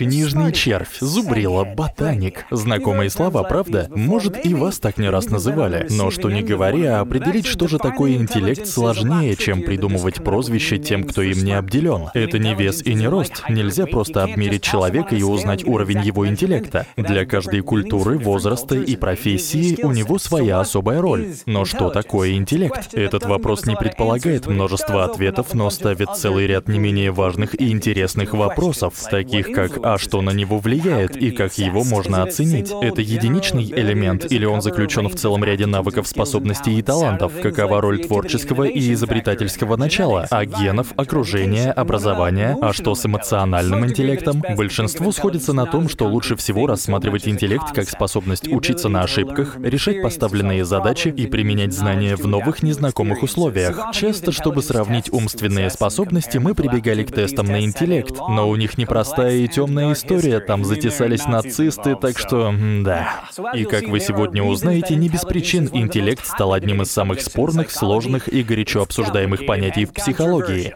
Книжный червь, зубрила, ботаник. Знакомые слова, правда? Может, и вас так не раз называли. Но что не говоря, определить, что же такое интеллект, сложнее, чем придумывать прозвище тем, кто им не обделен. Это не вес и не рост. Нельзя просто обмерить человека и узнать уровень его интеллекта. Для каждой культуры, возраста и профессии у него своя особая роль. Но что такое интеллект? Этот вопрос не предполагает множество ответов, но ставит целый ряд не менее важных и интересных вопросов, таких как а что на него влияет и как его можно оценить? Это единичный элемент или он заключен в целом ряде навыков, способностей и талантов? Какова роль творческого и изобретательского начала? А генов, окружения, образования? А что с эмоциональным интеллектом? Большинство сходится на том, что лучше всего рассматривать интеллект как способность учиться на ошибках, решать поставленные задачи и применять знания в новых незнакомых условиях. Часто, чтобы сравнить умственные способности, мы прибегали к тестам на интеллект, но у них непростая и темная темная история, там затесались нацисты, так что, да. И как вы сегодня узнаете, не без причин интеллект стал одним из самых спорных, сложных и горячо обсуждаемых понятий в психологии.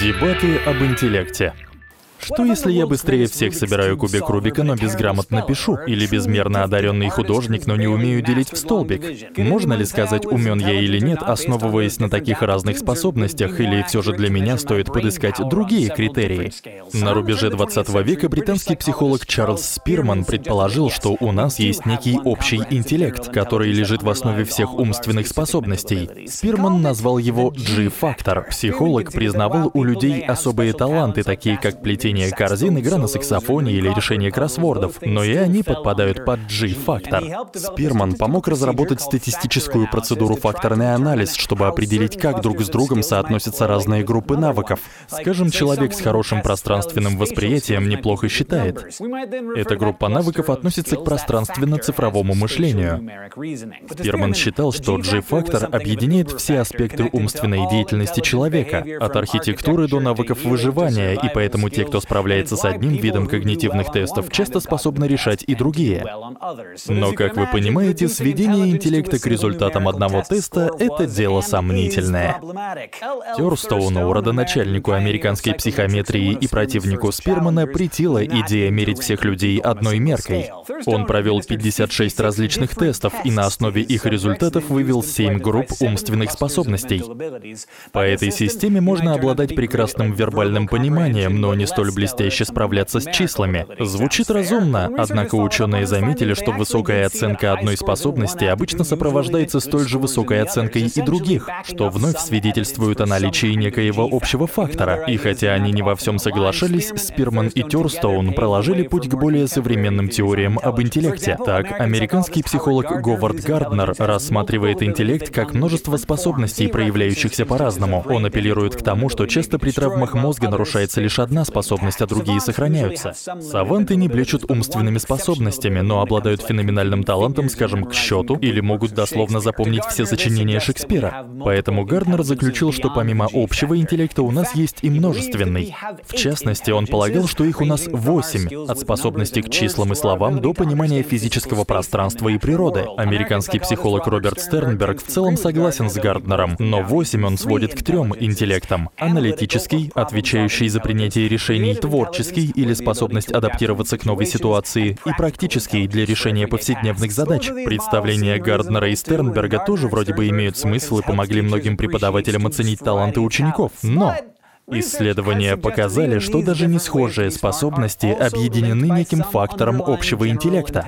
Дебаты об интеллекте. Что если я быстрее всех собираю кубик Рубика, но безграмотно пишу? Или безмерно одаренный художник, но не умею делить в столбик? Можно ли сказать, умен я или нет, основываясь на таких разных способностях, или все же для меня стоит подыскать другие критерии? На рубеже 20 века британский психолог Чарльз Спирман предположил, что у нас есть некий общий интеллект, который лежит в основе всех умственных способностей. Спирман назвал его G-фактор. Психолог признавал у людей особые таланты, такие как плетение плетение корзин, игра на саксофоне или решение кроссвордов, но и они подпадают под G-фактор. Спирман помог разработать статистическую процедуру факторный анализ, чтобы определить, как друг с другом соотносятся разные группы навыков. Скажем, человек с хорошим пространственным восприятием неплохо считает. Эта группа навыков относится к пространственно-цифровому мышлению. Спирман считал, что G-фактор объединяет все аспекты умственной деятельности человека, от архитектуры до навыков выживания, и поэтому те, кто справляется с одним видом когнитивных тестов, часто способны решать и другие. Но, как вы понимаете, сведение интеллекта к результатам одного теста — это дело сомнительное. Тёрстоуну, родоначальнику американской психометрии и противнику Спирмана, претила идея мерить всех людей одной меркой. Он провел 56 различных тестов и на основе их результатов вывел 7 групп умственных способностей. По этой системе можно обладать прекрасным вербальным пониманием, но не столь блестяще справляться с числами. Звучит разумно, однако ученые заметили, что высокая оценка одной способности обычно сопровождается столь же высокой оценкой и других, что вновь свидетельствует о наличии некоего общего фактора. И хотя они не во всем соглашались, Спирман и Тёрстоун проложили путь к более современным теориям об интеллекте. Так, американский психолог Говард Гарднер рассматривает интеллект как множество способностей, проявляющихся по-разному. Он апеллирует к тому, что часто при травмах мозга нарушается лишь одна способность, способность, а другие сохраняются. Саванты не блечут умственными способностями, но обладают феноменальным талантом, скажем, к счету, или могут дословно запомнить все сочинения Шекспира. Поэтому Гарднер заключил, что помимо общего интеллекта у нас есть и множественный. В частности, он полагал, что их у нас восемь, от способности к числам и словам до понимания физического пространства и природы. Американский психолог Роберт Стернберг в целом согласен с Гарднером, но восемь он сводит к трем интеллектам. Аналитический, отвечающий за принятие решений, творческий или способность адаптироваться к новой ситуации, и практический для решения повседневных задач. Представления Гарднера и Стернберга тоже вроде бы имеют смысл и помогли многим преподавателям оценить таланты учеников. Но Исследования показали, что даже не схожие способности объединены неким фактором общего интеллекта.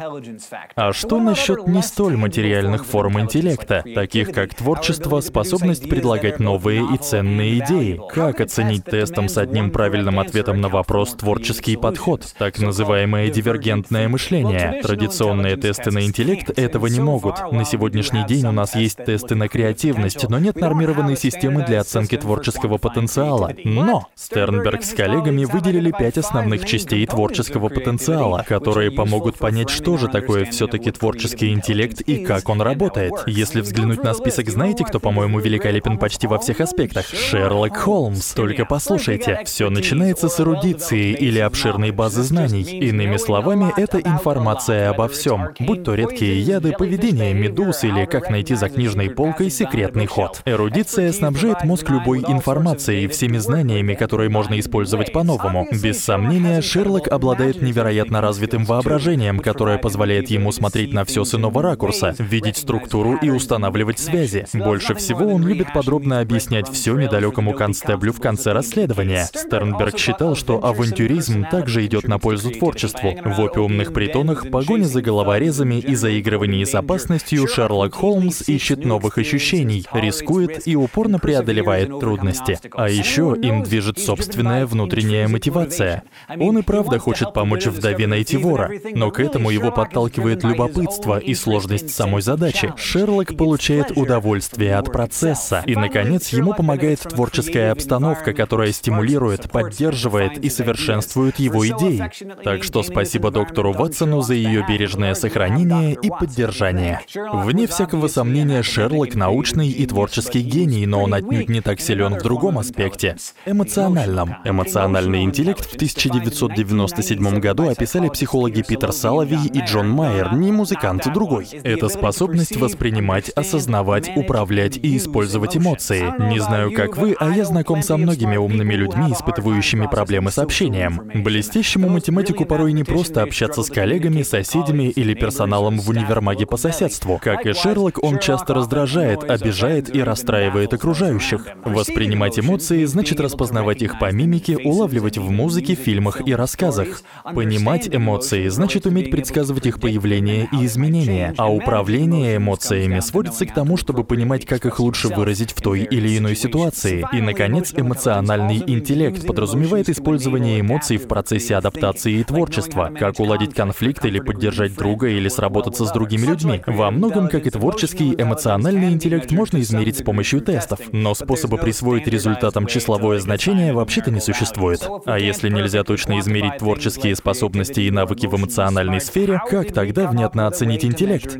А что насчет не столь материальных форм интеллекта, таких как творчество, способность предлагать новые и ценные идеи? Как оценить тестом с одним правильным ответом на вопрос творческий подход, так называемое дивергентное мышление? Традиционные тесты на интеллект этого не могут. На сегодняшний день у нас есть тесты на креативность, но нет нормированной системы для оценки творческого потенциала. Но Стернберг с коллегами выделили пять основных частей творческого потенциала, которые помогут понять, что же такое все-таки творческий интеллект и как он работает. Если взглянуть на список, знаете, кто, по-моему, великолепен почти во всех аспектах? Шерлок Холмс. Только послушайте, все начинается с эрудиции или обширной базы знаний. Иными словами, это информация обо всем, будь то редкие яды, поведение медуз или как найти за книжной полкой секретный ход. Эрудиция снабжает мозг любой информацией и всеми знаниями, которые можно использовать по-новому. Без сомнения, Шерлок обладает невероятно развитым воображением, которое позволяет ему смотреть на все с иного ракурса, видеть структуру и устанавливать связи. Больше всего он любит подробно объяснять все недалекому констеблю в конце расследования. Стернберг считал, что авантюризм также идет на пользу творчеству. В опиумных притонах, погоне за головорезами и заигрывании с опасностью Шерлок Холмс ищет новых ощущений, рискует и упорно преодолевает трудности. А еще им движет собственная внутренняя мотивация. Он и правда хочет помочь вдове найти вора, но к этому его подталкивает любопытство и сложность самой задачи. Шерлок получает удовольствие от процесса, и, наконец, ему помогает творческая обстановка, которая стимулирует, поддерживает и совершенствует его идеи. Так что спасибо доктору Ватсону за ее бережное сохранение и поддержание. Вне всякого сомнения, Шерлок научный и творческий гений, но он отнюдь не так силен в другом аспекте — эмоциональном. Эмоциональный интеллект в 1997 году описали психологи Питер Саловий и Джон Майер, не музыкант, другой. Это способность воспринимать, осознавать, управлять и использовать эмоции. Не знаю, как вы, а я знаком со многими умными людьми, испытывающими проблемы с общением. Блестящему математику порой не просто общаться с коллегами, соседями или персоналом в универмаге по соседству. Как и Шерлок, он часто раздражает, обижает и расстраивает окружающих. Воспринимать эмоции значит распознавать их по мимике, улавливать в музыке, фильмах и рассказах. Понимать эмоции значит уметь предсказывать их появление и изменения, а управление эмоциями сводится к тому, чтобы понимать, как их лучше выразить в той или иной ситуации. И, наконец, эмоциональный интеллект подразумевает использование эмоций в процессе адаптации и творчества, как уладить конфликт или поддержать друга или сработаться с другими людьми. Во многом, как и творческий, эмоциональный интеллект можно измерить с помощью тестов, но способа присвоить результатам числовое значение вообще-то не существует. А если нельзя точно измерить творческие способности и навыки в эмоциональной сфере, как тогда внятно оценить интеллект?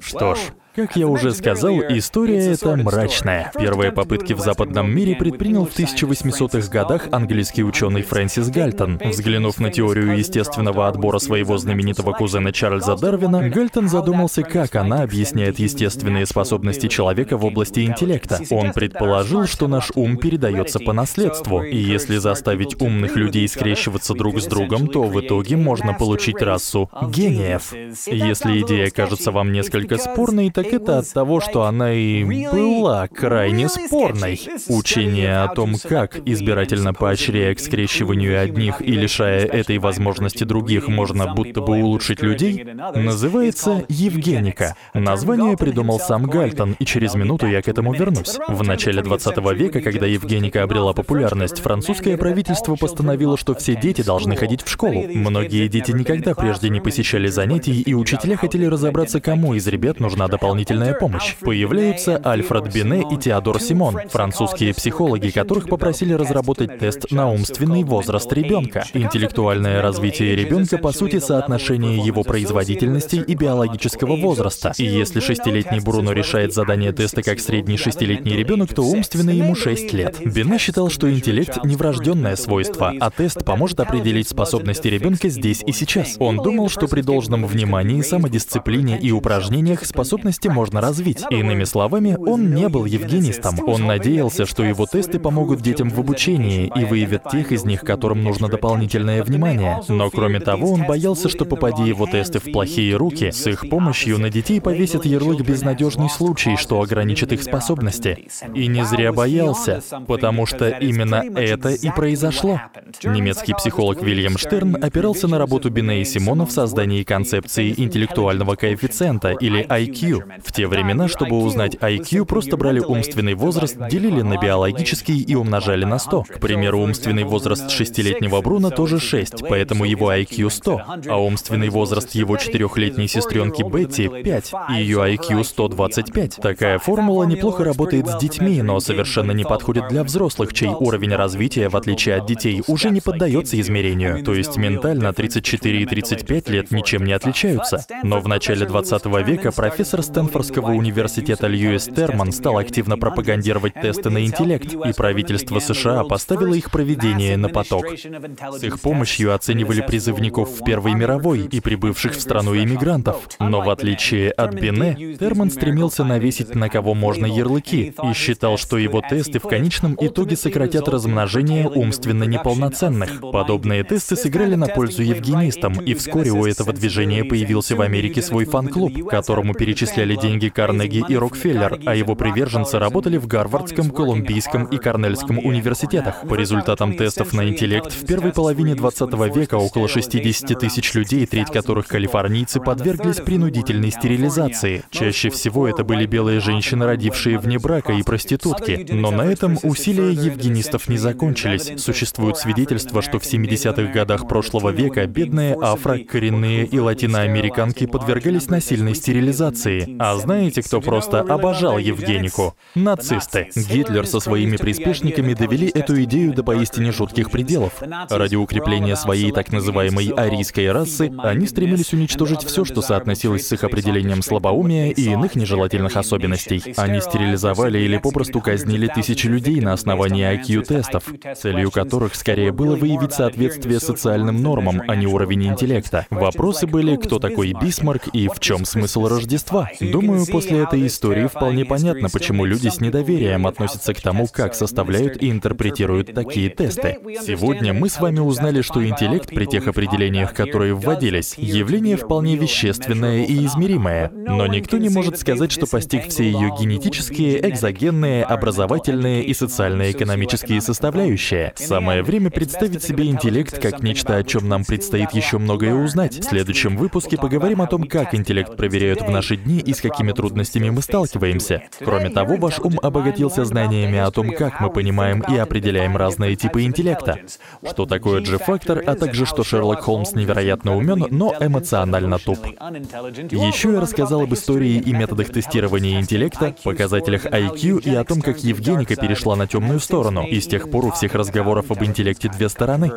Что ж, как я уже сказал, история эта мрачная. Первые попытки в западном мире предпринял в 1800-х годах английский ученый Фрэнсис Гальтон. Взглянув на теорию естественного отбора своего знаменитого кузена Чарльза Дарвина, Гальтон задумался, как она объясняет естественные способности человека в области интеллекта. Он предположил, что наш ум передается по наследству, и если заставить умных людей скрещиваться друг с другом, то в итоге можно получить расу гениев. Если идея кажется вам несколько спорной, так это от того, что она и была крайне спорной. Учение о том, как, избирательно поощряя к скрещиванию одних и лишая этой возможности других, можно будто бы улучшить людей, называется Евгеника. Название придумал сам Гальтон, и через минуту я к этому вернусь. В начале 20 века, когда Евгеника обрела популярность, французское правительство постановило, что все дети должны ходить в школу. Многие дети никогда прежде не посещали занятий, и учителя хотели разобраться, кому из ребят нужна дополнительная помощь. Появляются Альфред Бине и Теодор Симон, французские психологи, которых попросили разработать тест на умственный возраст ребенка. Интеллектуальное развитие ребенка по сути соотношение его производительности и биологического возраста. И если шестилетний Бруно решает задание теста как средний шестилетний ребенок, то умственный ему 6 лет. Бине считал, что интеллект не врожденное свойство, а тест поможет определить способности ребенка здесь и сейчас. Он думал, что при должном внимании, самодисциплине и упражнениях способности можно развить. Иными словами, он не был евгенистом. Он надеялся, что его тесты помогут детям в обучении и выявят тех из них, которым нужно дополнительное внимание. Но кроме того, он боялся, что попади его тесты в плохие руки, с их помощью на детей повесят ярлык «безнадежный случай», что ограничит их способности. И не зря боялся, потому что именно это и произошло. Немецкий психолог Вильям Штерн опирался на работу Бине и Симона в создании концепции интеллектуального коэффициента, или IQ, в те времена, чтобы узнать IQ, просто брали умственный возраст, делили на биологический и умножали на 100. К примеру, умственный возраст шестилетнего Бруна тоже 6, поэтому его IQ 100, а умственный возраст его четырехлетней сестренки Бетти 5, и ее IQ 125. Такая формула неплохо работает с детьми, но совершенно не подходит для взрослых, чей уровень развития, в отличие от детей, уже не поддается измерению. То есть ментально 34 и 35 лет ничем не отличаются. Но в начале 20 века профессор Стэнфордского университета Льюис Терман стал активно пропагандировать тесты на интеллект, и правительство США поставило их проведение на поток. С их помощью оценивали призывников в Первой мировой и прибывших в страну иммигрантов. Но в отличие от Бене, Терман стремился навесить на кого можно ярлыки и считал, что его тесты в конечном итоге сократят размножение умственно неполноценных. Подобные тесты сыграли на пользу евгенистам, и вскоре у этого движения появился в Америке свой фан-клуб, которому перечисляли деньги Карнеги и Рокфеллер, а его приверженцы работали в Гарвардском, Колумбийском и Корнельском университетах. По результатам тестов на интеллект в первой половине 20 века около 60 тысяч людей, треть которых калифорнийцы, подверглись принудительной стерилизации. Чаще всего это были белые женщины, родившие вне брака и проститутки. Но на этом усилия евгенистов не закончились. Существуют свидетельства, что в 70-х годах прошлого века бедные афро, коренные и латиноамериканки подвергались насильной стерилизации. А знаете, кто просто обожал Евгенику? Нацисты. Гитлер со своими приспешниками довели эту идею до поистине жутких пределов. Ради укрепления своей так называемой арийской расы, они стремились уничтожить все, что соотносилось с их определением слабоумия и иных нежелательных особенностей. Они стерилизовали или попросту казнили тысячи людей на основании IQ-тестов, целью которых скорее было выявить соответствие социальным нормам, а не уровень интеллекта. Вопросы были, кто такой Бисмарк и в чем смысл Рождества. Думаю, после этой истории вполне понятно, почему люди с недоверием относятся к тому, как составляют и интерпретируют такие тесты. Сегодня мы с вами узнали, что интеллект при тех определениях, которые вводились, явление вполне вещественное и измеримое. Но никто не может сказать, что постиг все ее генетические, экзогенные, образовательные и социально-экономические составляющие. Самое время представить себе интеллект как нечто, о чем нам предстоит еще многое узнать. В следующем выпуске поговорим о том, как интеллект проверяют в наши дни и с какими трудностями мы сталкиваемся. Кроме того, ваш ум обогатился знаниями о том, как мы понимаем и определяем разные типы интеллекта. Что такое G-фактор, а также что Шерлок Холмс невероятно умен, но эмоционально туп. Еще я рассказал об истории и методах тестирования интеллекта, показателях IQ и о том, как Евгеника перешла на темную сторону. И с тех пор у всех разговоров об интеллекте две стороны.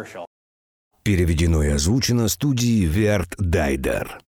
Переведено и озвучено студией Верт Дайдер.